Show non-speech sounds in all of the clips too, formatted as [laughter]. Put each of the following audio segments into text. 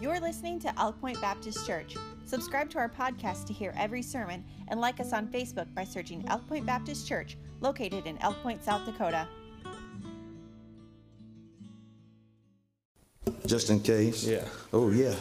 You're listening to Elk Point Baptist Church. Subscribe to our podcast to hear every sermon and like us on Facebook by searching Elk Point Baptist Church, located in Elk Point, South Dakota. Just in case? Yeah. Oh, yeah.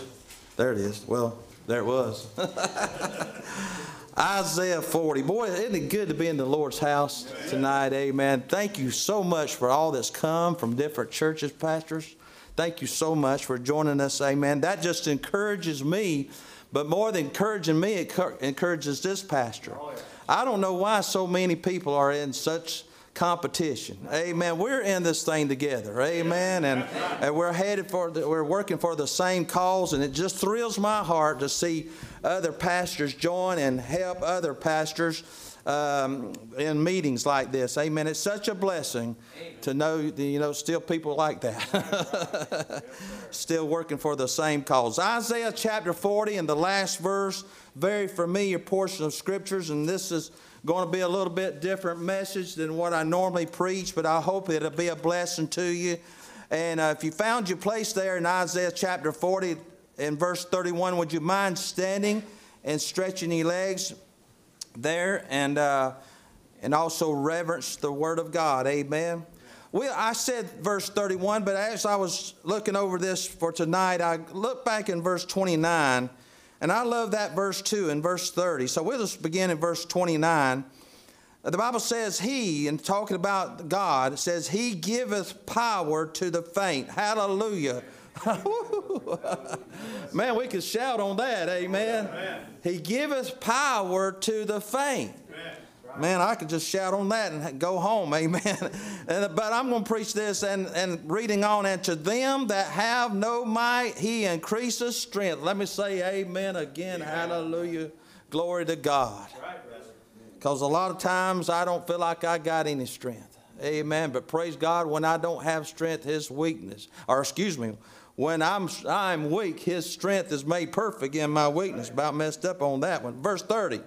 There it is. Well, there it was. [laughs] Isaiah 40. Boy, isn't it good to be in the Lord's house tonight? Amen. Thank you so much for all that's come from different churches, pastors. Thank you so much for joining us. Amen. That just encourages me, but more than encouraging me, it encourages this pastor. Oh, I don't know why so many people are in such competition. Amen. We're in this thing together. Amen. And, and we're headed for, the, we're working for the same cause, and it just thrills my heart to see other pastors join and help other pastors um, in meetings like this. Amen. It's such a blessing to know, you know, still people like that. [laughs] still working for the same cause. Isaiah chapter 40 and the last verse, very familiar portion of scriptures, and this is going to be a little bit different message than what I normally preach, but I hope it'll be a blessing to you. And uh, if you found your place there in Isaiah chapter 40 and verse 31, would you mind standing and stretching your legs there and, uh, and also reverence the Word of God? Amen. Well, I said verse 31, but as I was looking over this for tonight, I looked back in verse 29 and I love that verse too in verse 30. So we'll just begin in verse 29. The Bible says, He, and talking about God, says, He giveth power to the faint. Hallelujah. [laughs] Man, we could shout on that. Amen. Amen. He giveth power to the faint. Man, I could just shout on that and go home. [laughs] Amen. and, but I'm going to preach this and, and reading on. And to them that have no might, he increases strength. Let me say amen again. Amen. Hallelujah. Glory to God. Because right, a lot of times I don't feel like I got any strength. Amen. But praise God, when I don't have strength, his weakness, or excuse me, when I'm, I'm weak, his strength is made perfect in my weakness. About messed up on that one. Verse 30.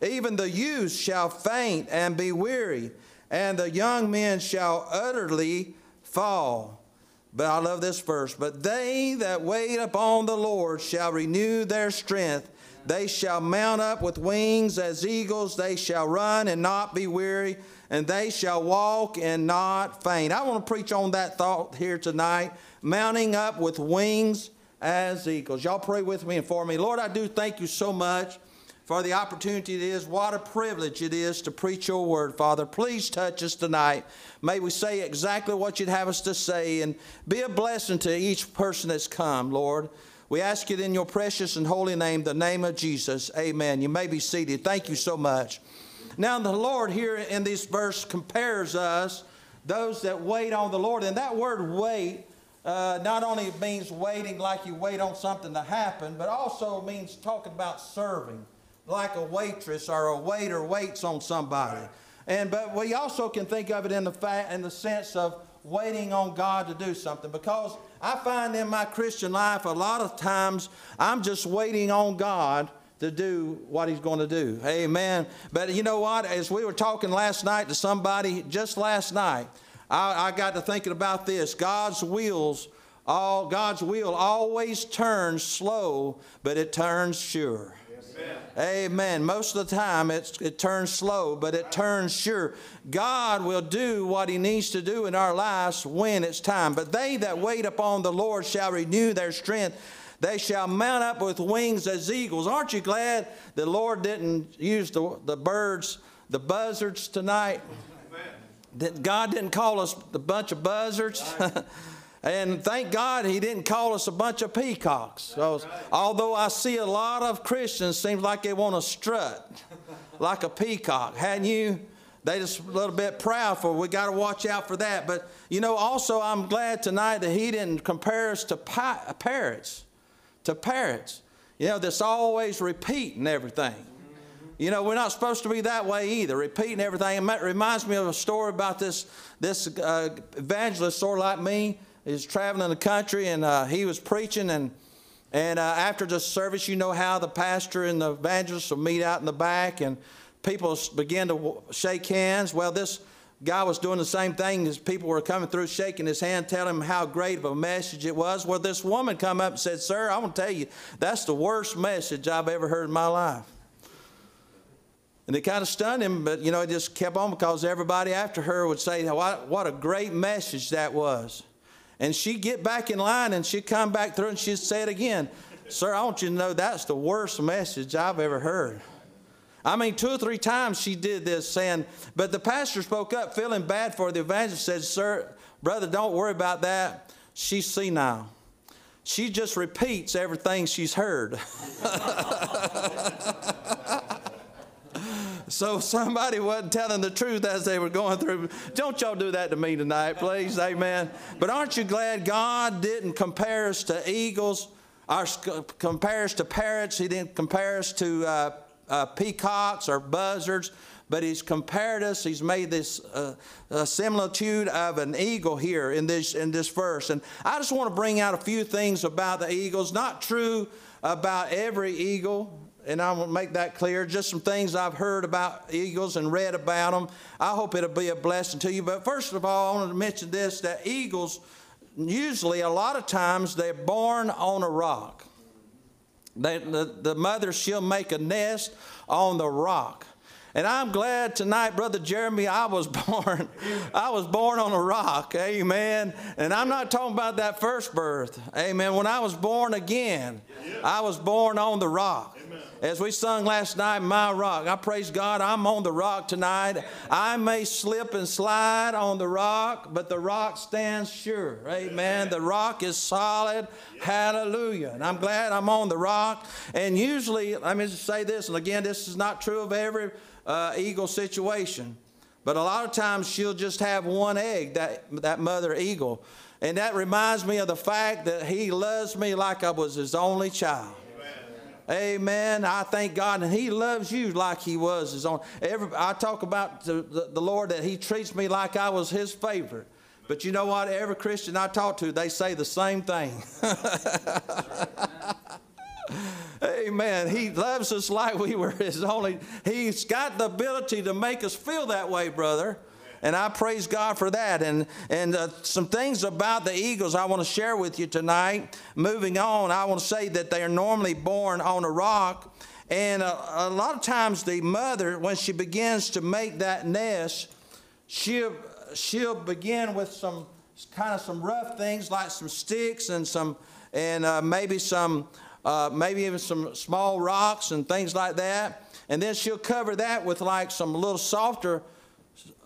Even the youth shall faint and be weary, and the young men shall utterly fall. But I love this verse. But they that wait upon the Lord shall renew their strength. They shall mount up with wings as eagles. They shall run and not be weary, and they shall walk and not faint. I want to preach on that thought here tonight mounting up with wings as eagles. Y'all pray with me and for me. Lord, I do thank you so much for the opportunity it is. What a privilege it is to preach your word, Father. Please touch us tonight. May we say exactly what you'd have us to say and be a blessing to each person that's come, Lord. We ask it in your precious and holy name, the name of Jesus. Amen. You may be seated. Thank you so much. Now, the Lord here in this verse compares us, those that wait on the Lord. And that word wait uh, not only means waiting like you wait on something to happen, but also means talking about serving like a waitress or a waiter waits on somebody. And but we also can think of it in the fact in the sense of waiting on God to do something because I find in my Christian life a lot of times I'm just waiting on God to do what he's going to do. Amen. But you know what? As we were talking last night to somebody, just last night, I, I got to thinking about this. God's wheels, all God's wheel always turns slow, but it turns sure. Amen. Most of the time it turns slow, but it turns sure. God will do what He needs to do in our lives when it's time. But they that wait upon the Lord shall renew their strength. They shall mount up with wings as eagles. Aren't you glad the Lord didn't use the, the birds, the buzzards tonight? God didn't call us a bunch of buzzards. [laughs] And thank God he didn't call us a bunch of peacocks. Right. Although I see a lot of Christians seems like they want to strut [laughs] like a peacock. Hadn't you? They just a little bit proud for. We got to watch out for that. But you know, also I'm glad tonight that he didn't compare us to parrots, to parrots. You know, that's always repeating everything. You know, we're not supposed to be that way either, repeating everything. It reminds me of a story about this, this uh, evangelist, sort of like me, is traveling the country and uh, he was preaching and and uh, after the service, you know how the pastor and the evangelist will meet out in the back and people begin to shake hands. Well, this guy was doing the same thing as people were coming through, shaking his hand, telling him how great of a message it was. Well, this woman come up and said, Sir, I want to tell you, that's the worst message I've ever heard in my life. And it kind of stunned him, but you know, it just kept on because everybody after her would say, what, what a great message that was. And she'd get back in line and she'd come back through and she'd say it again. Sir, I want you to know that's the worst message I've ever heard. I mean, two or three times she did this, saying, but the pastor spoke up, feeling bad for the evangelist, said, Sir, brother, don't worry about that. She's senile. She just repeats everything she's heard. [laughs] so somebody wasn't telling the truth as they were going through. Don't y'all do that to me tonight, please. Amen. But aren't you glad God didn't compare us to eagles, or compare us to parrots? He didn't compare us to uh, uh, peacocks or buzzards, but he's compared us. He's made this uh, similitude of an eagle here in this in this verse. And I just want to bring out a few things about the eagles. Not true about every eagle, and I to make that clear. Just some things I've heard about eagles and read about them. I hope it'll be a blessing to you. But first of all, I want to mention this: that eagles usually, a lot of times, they're born on a rock. They, the, the mother, she'll make a nest on the rock. And I'm glad tonight, Brother Jeremy, I was [laughs] born. I was born on a rock. Amen. And I'm not talking about that first birth. Amen. When I was born again, I was born on the rock. As we sung last night, My Rock, I praise God, I'm on the rock tonight. I may slip and slide on the rock, but the rock stands sure. Amen. The rock is solid. Hallelujah. And I'm glad I'm on the rock. And usually, let me just say this, and again, this is not true of every uh, eagle situation. But a lot of times she'll just have one egg, that, that mother eagle. And that reminds me of the fact that he loves me like I was his only child. Amen. I thank God, and He loves you like He was His own. Every, I talk about the, the, the Lord that He treats me like I was His favorite. But you know what? Every Christian I talk to, they say the same thing. [laughs] Amen. He loves us like we were his only. He's got the ability to make us feel that way, brother. And I praise God for that. And, and uh, some things about the eagles I want to share with you tonight. Moving on, I want to say that they are normally born on a rock. And a, uh, a lot of times, the mother, when she begins to make that nest, she'll, she'll begin with some kind of some rough things like some sticks and some and uh, maybe some uh, maybe even some small rocks and things like that. And then she'll cover that with like some little softer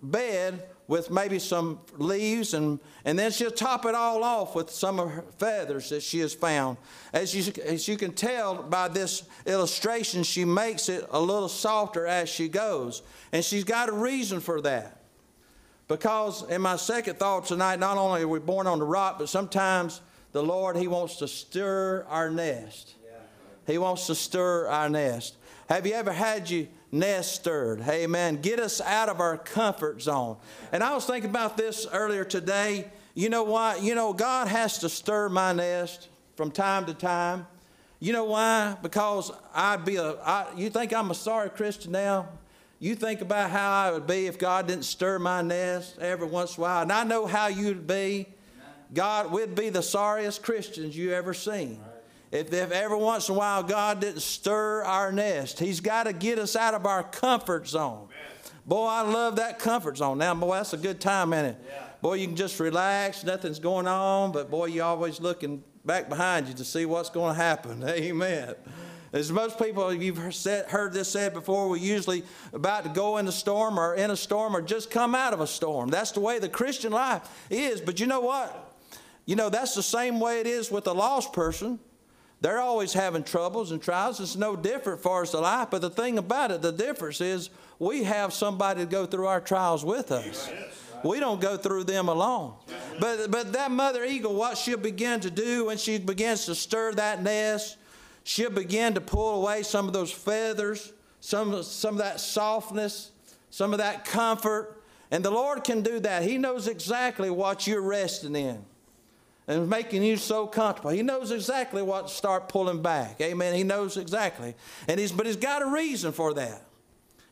bed with maybe some leaves and, and then she'll top it all off with some of her feathers that she has found. As you, as you can tell by this illustration, she makes it a little softer as she goes. And she's got a reason for that. Because in my second thought tonight, not only are we born on the rock, but sometimes the Lord, He wants to stir our nest. He wants to stir our nest. Have you ever had you nest stirred. Hey, Amen. Get us out of our comfort zone. And I was thinking about this earlier today. You know why? You know, God has to stir my nest from time to time. You know why? Because I'd be a. I, you think I'm a sorry Christian now? You think about how I would be if God didn't stir my nest every once in a while. And I know how you'd be. God, we'd be the sorriest Christians you ever seen. If, if every once in a while God didn't stir our nest, He's got to get us out of our comfort zone. Boy, I love that comfort zone. Now, boy, that's a good time, isn't it? Yeah. Boy, you can just relax, nothing's going on, but boy, you're always looking back behind you to see what's going to happen. [laughs] Amen. As most people, you've heard this said before, we're usually about to go in a storm or in a storm or just come out of a storm. That's the way the Christian life is. But you know what? You know, that's the same way it is with a lost person. They're always having troubles and trials. It's no different for us in life. But the thing about it, the difference is we have somebody to go through our trials with us. We don't go through them alone. But, but that mother eagle, what she'll begin to do when she begins to stir that nest, she'll begin to pull away some of those feathers, some, some of that softness, some of that comfort. And the Lord can do that. He knows exactly what you're resting in and making you so comfortable. He knows exactly what to start pulling back. Amen. He knows exactly. And he's, but he's got a reason for that.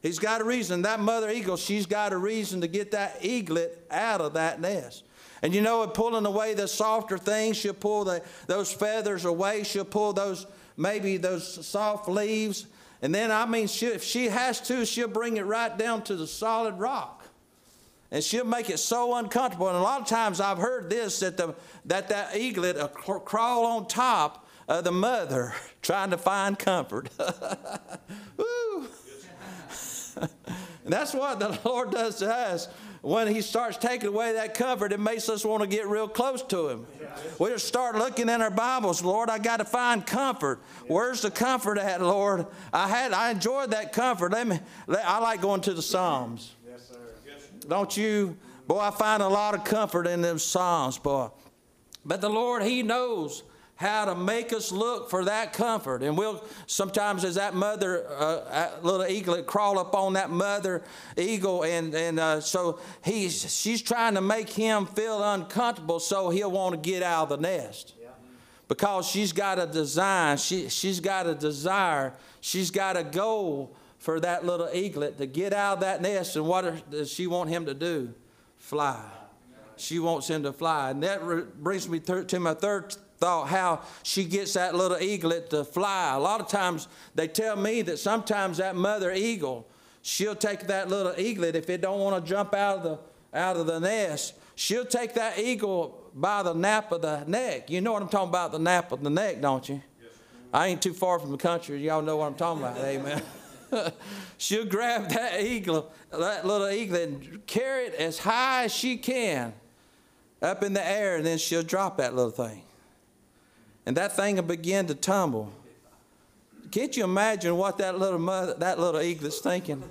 He's got a reason. That mother eagle, she's got a reason to get that eaglet out of that nest. And you know, pulling away the softer things, she'll pull the, those feathers away. She'll pull those, maybe those soft leaves. And then, I mean, she, if she has to, she'll bring it right down to the solid rock. And she'll make it so uncomfortable. And a lot of times I've heard this that the, that, that eaglet uh, will crawl on top of the mother [laughs] trying to find comfort. [laughs] [laughs] That's what the Lord does to us. When He starts taking away that comfort, it makes us want to get real close to Him. We just start looking in our Bibles, Lord, I got to find comfort. Where's the comfort at, Lord? I had I enjoyed that comfort. Let me I like going to the Psalms. Don't you? Boy, I find a lot of comfort in them Psalms, boy. But the Lord, He knows how to make us look for that comfort. And we'll sometimes, as that mother, uh, little eaglet, crawl up on that mother eagle, and and uh, so he's she's trying to make him feel uncomfortable, so he'll want to get out of the nest. Because she's got a design, she, she's got a desire, she's got a goal for that little eaglet to get out of that nest. And what does she want him to do? Fly. She wants him to fly. And that brings me to my third thought how she gets that little eaglet to fly. A lot of times they tell me that sometimes that mother eagle, she'll take that little eaglet if it don't want to jump out of the out of the nest. She'll take that eagle by the nape of the neck. You know what I'm talking about, the nape of the neck, don't you? Yes, I ain't too far from the country. Y'all know what I'm talking about. Amen. [laughs] [laughs] she'll grab that eagle, that little eagle, and carry it as high as she can up in the air, and then she'll drop that little thing and that thing will begin to tumble. Can't you imagine what that little mother, that little eaglet's thinking?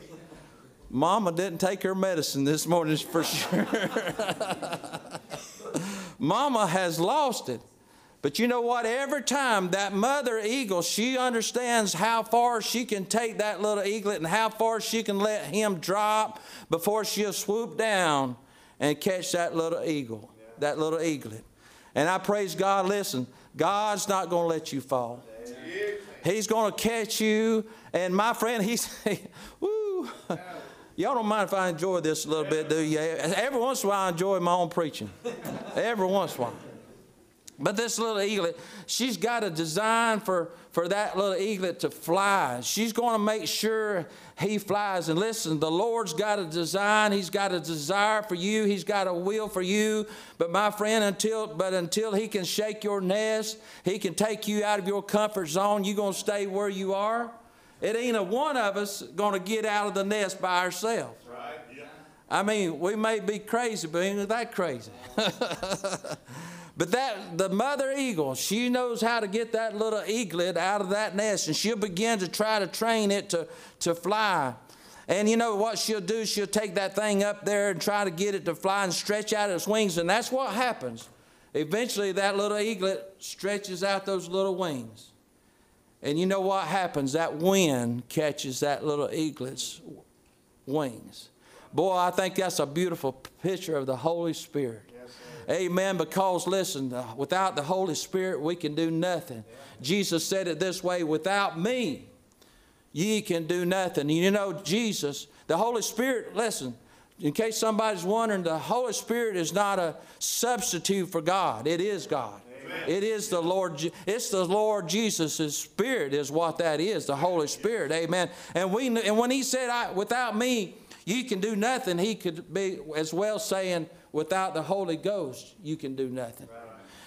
Mama didn't take her medicine this morning for sure. [laughs] Mama has lost it. But you know what? Every time that mother eagle, she understands how far she can take that little eaglet and how far she can let him drop before she'll swoop down and catch that little eagle, that little eaglet. And I praise God, listen, God's not going to let you fall. He's going to catch you. And my friend, he's, [laughs] woo. Y'all don't mind if I enjoy this a little bit, do you? Every once in a while, I enjoy my own preaching. Every once in a while. But this little eaglet, she's got a design for, for that little eaglet to fly. She's going to make sure he flies. And listen, the Lord's got a design. He's got a desire for you. He's got a will for you. But my friend, until but until he can shake your nest, he can take you out of your comfort zone, you're going to stay where you are. It ain't a one of us going to get out of the nest by ourselves. Right. Yeah. I mean, we may be crazy, but ain't that crazy. [laughs] But that the mother eagle, she knows how to get that little eaglet out of that nest, and she'll begin to try to train it to, to fly. And you know what she'll do? She'll take that thing up there and try to get it to fly and stretch out its wings, and that's what happens. Eventually, that little eaglet stretches out those little wings. And you know what happens? That wind catches that little eaglet's wings. Boy, I think that's a beautiful picture of the Holy Spirit. Amen. Because listen, uh, without the Holy Spirit, we can do nothing. Jesus said it this way without me, ye can do nothing. You know, Jesus, the Holy Spirit, listen, in case somebody's wondering, the Holy Spirit is not a substitute for God, it is God. It is the Lord. It's the Lord Jesus' Spirit is what that is. The Holy Spirit. Amen. And we and when He said, I, "Without me, you can do nothing," He could be as well saying, without the Holy Ghost, you can do nothing.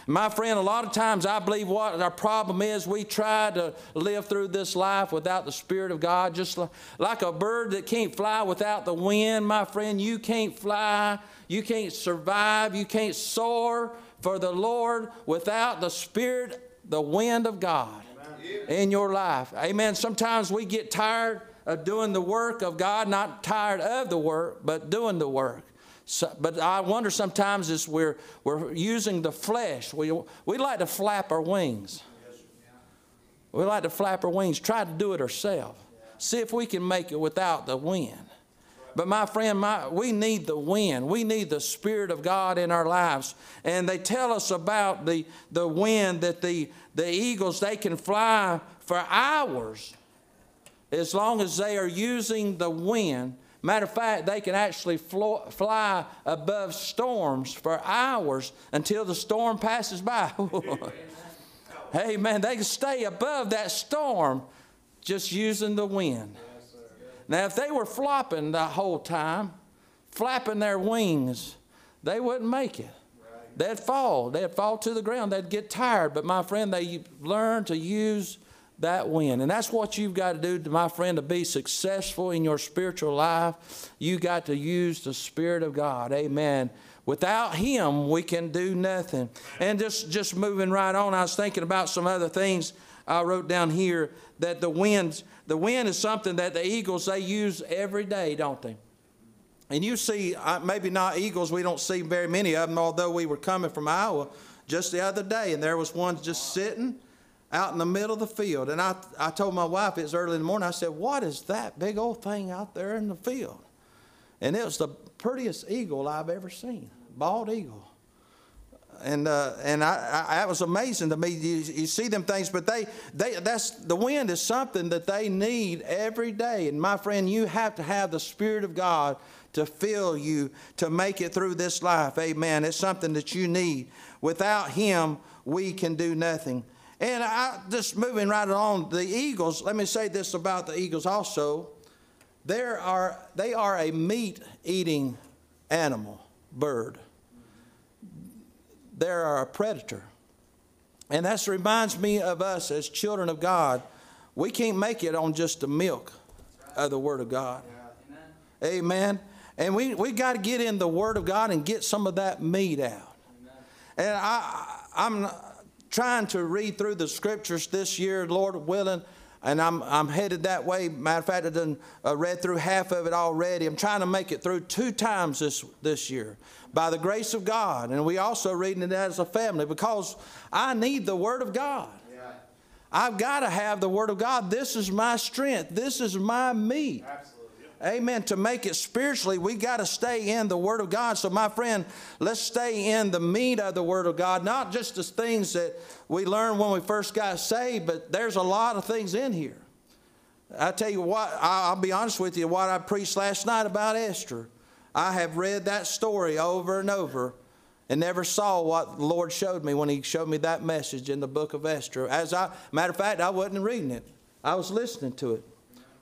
My friend, a lot of times I believe what our problem is, we try to live through this life without the Spirit of God, just like a bird that can't fly without the wind. My friend, you can't fly, you can't survive, you can't soar for the Lord without the Spirit, the wind of God in your life. Amen. Sometimes we get tired of doing the work of God, not tired of the work, but doing the work. So, but I wonder sometimes is we're, we're using the flesh, we, we like to flap our wings. We like to flap our wings, try to do it ourselves. See if we can make it without the wind. But my friend, my, we need the wind. We need the Spirit of God in our lives. And they tell us about the, the wind that the, the eagles, they can fly for hours as long as they are using the wind. Matter of fact, they can actually fly above storms for hours until the storm passes by. [laughs] hey, man, they can stay above that storm just using the wind. Now, if they were flopping the whole time, flapping their wings, they wouldn't make it. They'd fall. They'd fall to the ground. They'd get tired. But my friend, they learn to use that win. And that's what you've got to do, my friend, to be successful in your spiritual life. You got to use the Spirit of God. Amen. Without Him, we can do nothing. And just, just moving right on, I was thinking about some other things I wrote down here that the winds, the wind is something that the eagles, they use every day, don't they? And you see, uh, maybe not eagles, we don't see very many of them, although we were coming from Iowa just the other day, and there was one just sitting out in the middle of the field. And I, I told my wife, it was early in the morning, I said, What is that big old thing out there in the field? And it was the prettiest eagle I've ever seen, bald eagle. And, uh, and I, I, that was amazing to me. You, you, see them things, but they, they, that's, the wind is something that they need every day. And my friend, you have to have the Spirit of God to fill you to make it through this life. Amen. It's something that you need. Without Him, we can do nothing. And I just moving right along, the eagles, let me say this about the eagles also. There are, they are a meat eating animal, bird. They are a predator. And that reminds me of us as children of God. We can't make it on just the milk of the Word of God. Yeah. Amen. Amen. And we, we got to get in the Word of God and get some of that meat out. Amen. And I, I'm trying to read through the scriptures this year, Lord willing, and I'm, I'm headed that way. Matter of fact, I've done, uh, read through half of it already. I'm trying to make it through two times this, this year by the grace of God. And we also reading it as a family because I need the Word of God. Yeah. I've got to have the Word of God. This is my strength. This is my meat. Absolutely. Amen. To make it spiritually, we got to stay in the Word of God. So, my friend, let's stay in the meat of the Word of God, not just the things that we learned when we first got saved, but there's a lot of things in here. I tell you what, I'll be honest with you, what I preached last night about Esther, I have read that story over and over and never saw what the Lord showed me when He showed me that message in the book of Esther. As I, matter of fact, I wasn't reading it, I was listening to it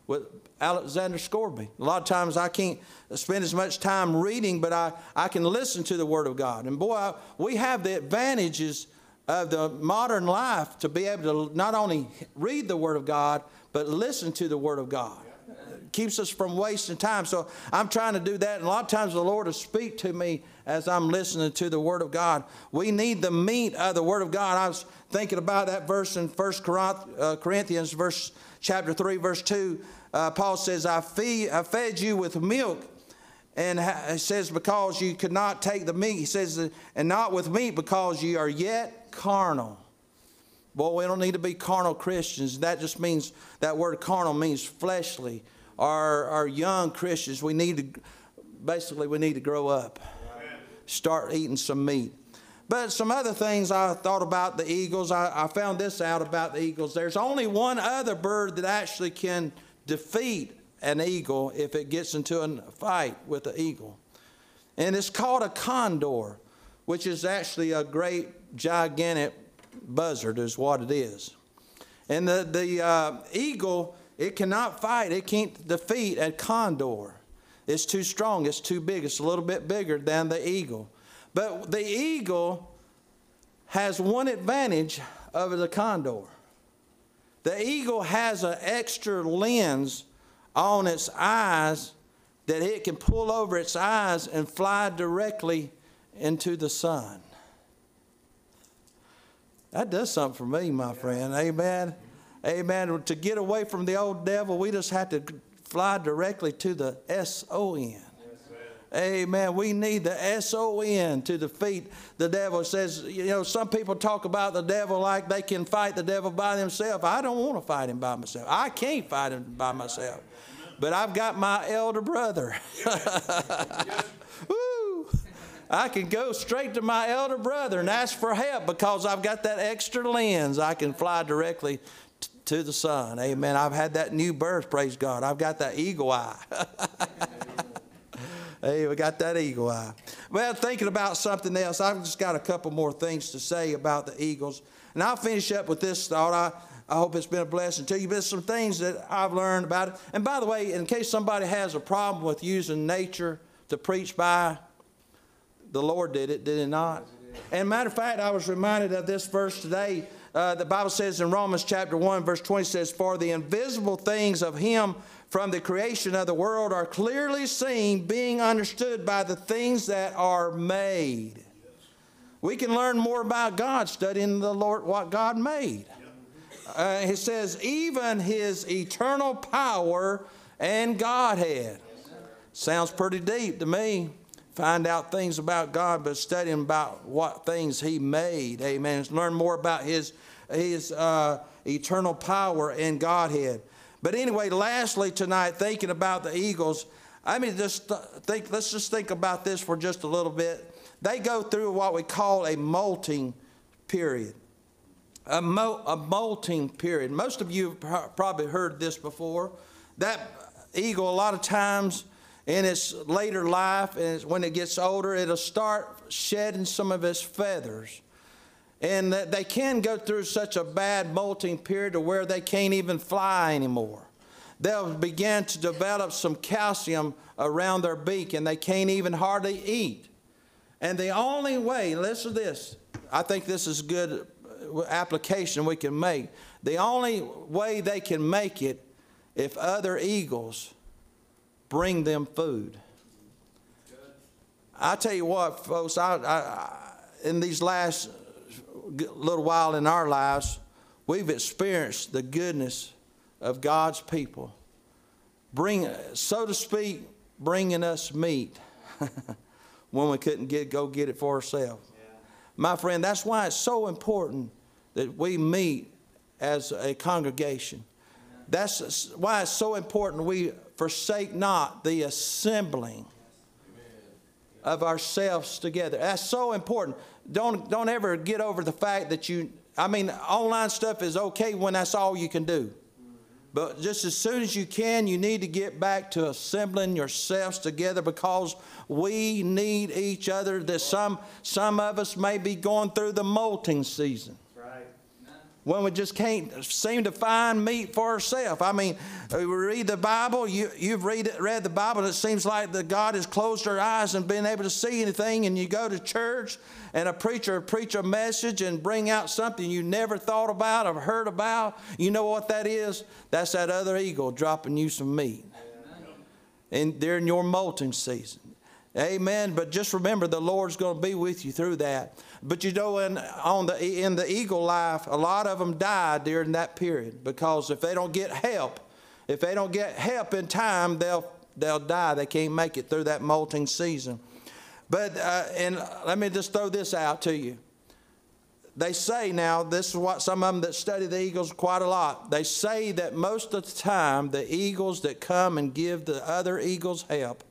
with Alexander Scourby. A lot of times I can't spend as much time reading, but I, I can listen to the Word of God. And boy, I, we have the advantages of the modern life to be able to not only read the Word of God, but listen to the Word of God. It keeps us from wasting time. So I'm trying to do that. And a lot of times the Lord will speak to me as I'm listening to the Word of God. We need the meat of the Word of God. I was thinking about that verse in 1 uh, Corinthians, verse chapter 3, verse 2 uh, Paul says, I, feed, I fed you with milk. And it says, because you could not take the meat. He says, and not with meat because you are yet carnal. Boy, we don't need to be carnal Christians. That just means, that word carnal means fleshly. Our, our young Christians, we need to, basically, we need to grow up. Start eating some meat. But some other things I thought about the eagles. I, I found this out about the eagles. There's only one other bird that actually can defeat an eagle if it gets into a fight with an eagle. And it's called a condor, which is actually a great, gigantic buzzard, is what it is. And the, the uh, eagle, it cannot fight, it can't defeat a condor. It's too strong, it's too big, it's a little bit bigger than the eagle. But the eagle has one advantage over the condor the eagle has an extra lens on its eyes that it can pull over its eyes and fly directly into the sun. That does something for me, my friend. Amen. Amen. To get away from the old devil, we just have to fly directly to the S O N. Amen. We need the S O N to defeat the devil. It says, you know, some people talk about the devil like they can fight the devil by themselves. I don't want to fight him by myself. I can't fight him by myself. But I've got my elder brother. [laughs] I can go straight to my elder brother and ask for help because I've got that extra lens. I can fly directly to the sun. Amen. I've had that new birth, praise God. I've got that eagle eye. [laughs] hey, we got that eagle eye. Well, thinking about something else, I've just got a couple more things to say about the eagles. And I'll finish up with this thought. I, I hope it's been a blessing to you. But some things that I've learned about it. And by the way, in case somebody has a problem with using nature to preach by, the Lord did it, did it not? And matter of fact, I was reminded of this verse today uh, the Bible says in Romans chapter 1, verse 20 says, For the invisible things of Him from the creation of the world are clearly seen, being understood by the things that are made. We can learn more about God studying the Lord, what God made. Uh, it says, even His eternal power and Godhead. Sounds pretty deep to me find out things about God, but studying about what things He made. Amen. Learn more about His his uh, eternal power and Godhead. But anyway, lastly tonight, thinking about the Eagles, I mean, just think. Let's just think about this for just a little bit. They go through what we call a molting period. A, mo- a molting period. Most of you have probably heard this before. That eagle, a lot of times in its later life, and when it gets older, it'll start shedding some of its feathers. And they can go through such a bad molting period to where they can't even fly anymore. They'll begin to develop some calcium around their beak and they can't even hardly eat. And the only way, listen to this, I think this is good uh, application we can make. The only way they can make it if other eagles bring them food. I tell you what, folks, I, I, in these last little while in our lives, we've experienced the goodness of God's people. Bring, so to speak, bringing us meat [laughs] when we couldn't get, go get it for ourselves. Yeah. My friend, that's why it's so important that we meet as a congregation. That's why it's so important we forsake not the assembling of ourselves together. That's so important don't don't ever get over the fact that you I mean online stuff is okay when that's all you can do. But just as soon as you can, you need to get back to assembling yourselves together because we need each other. That some some of us may be going through the molting season when we just can't seem to find meat for ourselves. I mean, uh, we read the Bible, you, you've read, read the Bible, and it seems like that God has closed our eyes and been able to see anything, and you go to church, and a preacher preach a message and bring out something you never thought about or heard about. You know what that is? That's that other eagle dropping you some meat. And during your molting season. Amen. But just remember, the Lord's going to be with you through that. But you know, in, on the, in the eagle life, a lot of them die during that period because if they don't get help, if they don't get help in time, they'll, they'll die. They can't make it through that molting season. But, uh, and let me just throw this out to you. They say now, this is what some of them that study the eagles quite a lot. They say that most of the time, the eagles that come and give the other eagles help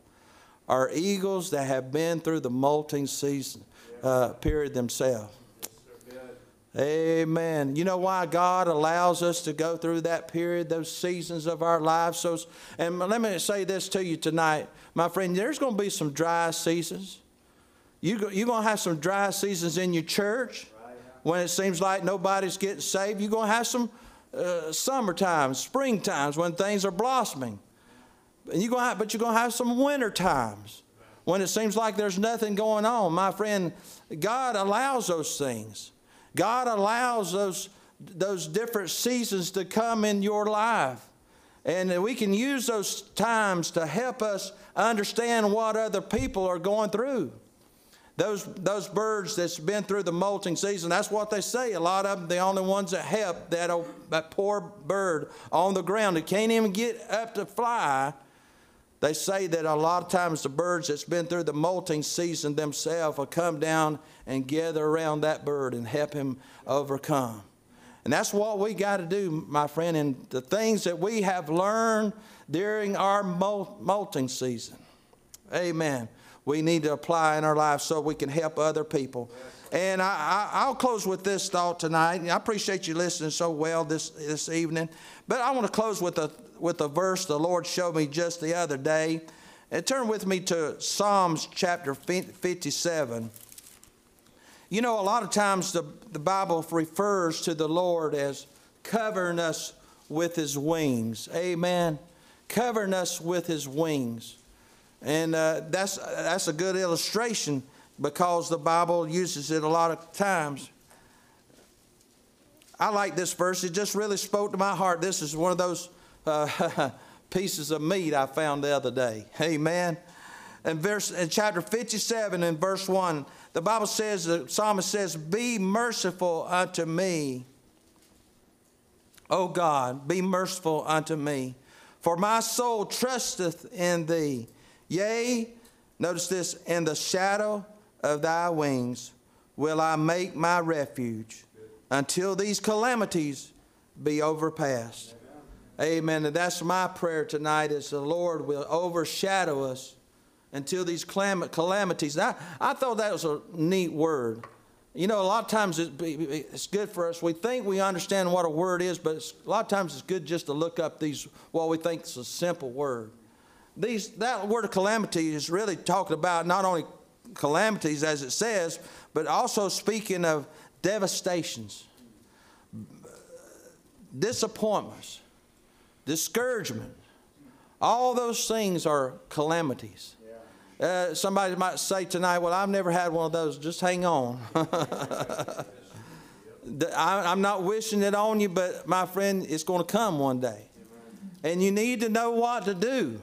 are eagles that have been through the molting season uh, period themselves. Amen. You know why God allows us to go through that period, those seasons of our lives? So, and let me say this to you tonight, my friend. There's going to be some dry seasons. You you're going to have some dry seasons in your church when it seems like nobody's getting saved. You're going to have some uh, summer times, spring times when things are blossoming. And you're to have, but you're going to have some winter times when it seems like there's nothing going on. My friend, God allows those things. God allows those, those different seasons to come in your life. And we can use those times to help us understand what other people are going through. Those, those birds that's been through the molting season, that's what they say. A lot of them, the only ones that help that, that poor bird on the ground that can't even get up to fly they say that a lot of times the birds that's been through the molting season themselves will come down and gather around that bird and help him overcome. And that's what we got to do, my friend, and the things that we have learned during our molting season. Amen. We need to apply in our lives so we can help other people. And I, will close with this thought tonight. I appreciate you listening so well this, this evening. But I want to close with a, with a verse the Lord showed me just the other day. And turn with me to Psalms chapter 57. You know, a lot of times the, the Bible refers to the Lord as covering us with his wings. Amen. Covering us with his wings. And uh, that's, that's a good illustration because the Bible uses it a lot of times. I like this verse. It just really spoke to my heart. This is one of those uh, [laughs] pieces of meat I found the other day. Amen. In, verse in chapter 57 and verse 1, the Bible says, the psalmist says, Be merciful unto me. O God, be merciful unto me. For my soul trusteth in thee. Yea, notice this, in the shadow of thy wings will I make my refuge until these calamities be overpassed. Amen. And that's my prayer tonight is the Lord will overshadow us until these calamities. I, I thought that was a neat word. You know, a lot of times it's good for us. We think we understand what a word is, but a lot of times it's good just to look up these, what we think is a simple word. These, that word of calamity is really talking about not only calamities, as it says, but also speaking of devastations, disappointments, discouragement. All those things are calamities. Uh, somebody might say tonight, Well, I've never had one of those. Just hang on. [laughs] I'm not wishing it on you, but my friend, it's going to come one day. And you need to know what to do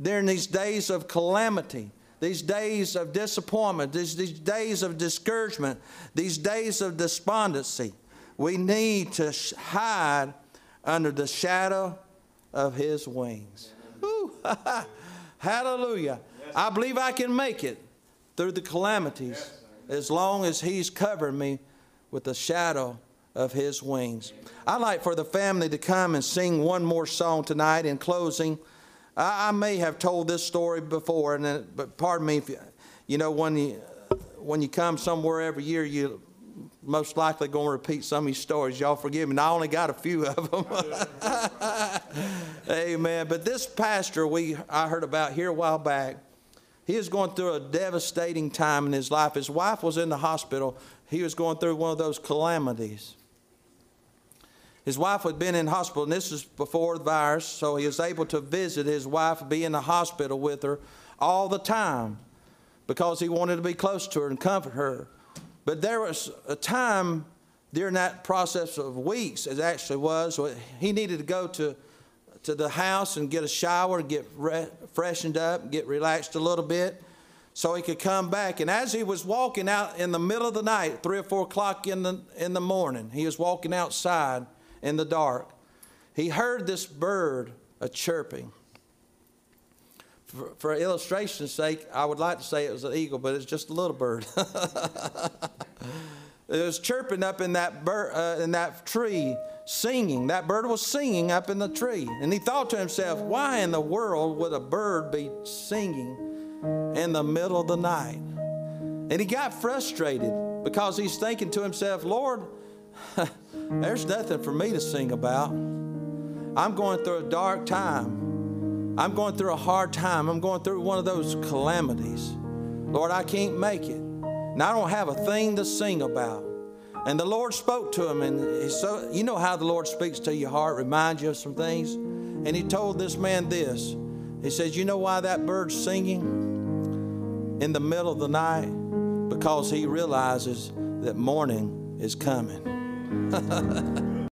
during these days of calamity these days of disappointment, these, these days of discouragement, these days of despondency. We need to hide under the shadow of His wings. [laughs] Hallelujah. I believe I can make it through the calamities as long as He's covering me with the shadow of His wings. I'd like for the family to come and sing one more song tonight in closing. I, I may have told this story before, and then, but pardon me if you, you know when you when you come somewhere every year, you most likely going to repeat some of these stories. Y'all forgive me. And I only got a few of them. [laughs] Amen. But this pastor we I heard about here a while back, he was going through a devastating time in his life. His wife was in the hospital. He was going through one of those calamities. His wife had been in hospital, and this was before the virus, so he was able to visit his wife, be in the hospital with her all the time because he wanted to be close to her and comfort her. But there was a time during that process of weeks, it actually was, he needed to go to, to the house and get a shower, get re- freshened up, get relaxed a little bit so he could come back. And as he was walking out in the middle of the night, three or four o'clock in the, in the morning, he was walking outside in the dark, he heard this bird a chirping. For, for illustration's sake, I would like to say it was an eagle, but it's just a little bird. [laughs] it was chirping up in that, uh, in that tree, singing. That bird was singing up in the tree. And he thought to himself, why in the world would a bird be singing in the middle of the night? And he got frustrated because he's thinking to himself, Lord, [laughs] there's nothing for me to sing about. I'm going through a dark time. I'm going through a hard time. I'm going through one of those calamities. Lord, I can't make it. And I don't have a thing to sing about. And the Lord spoke to him, and so you know how the Lord speaks to your heart, reminds you of some things. And he told this man this. He says, You know why that bird's singing in the middle of the night? Because he realizes that morning is coming. [laughs]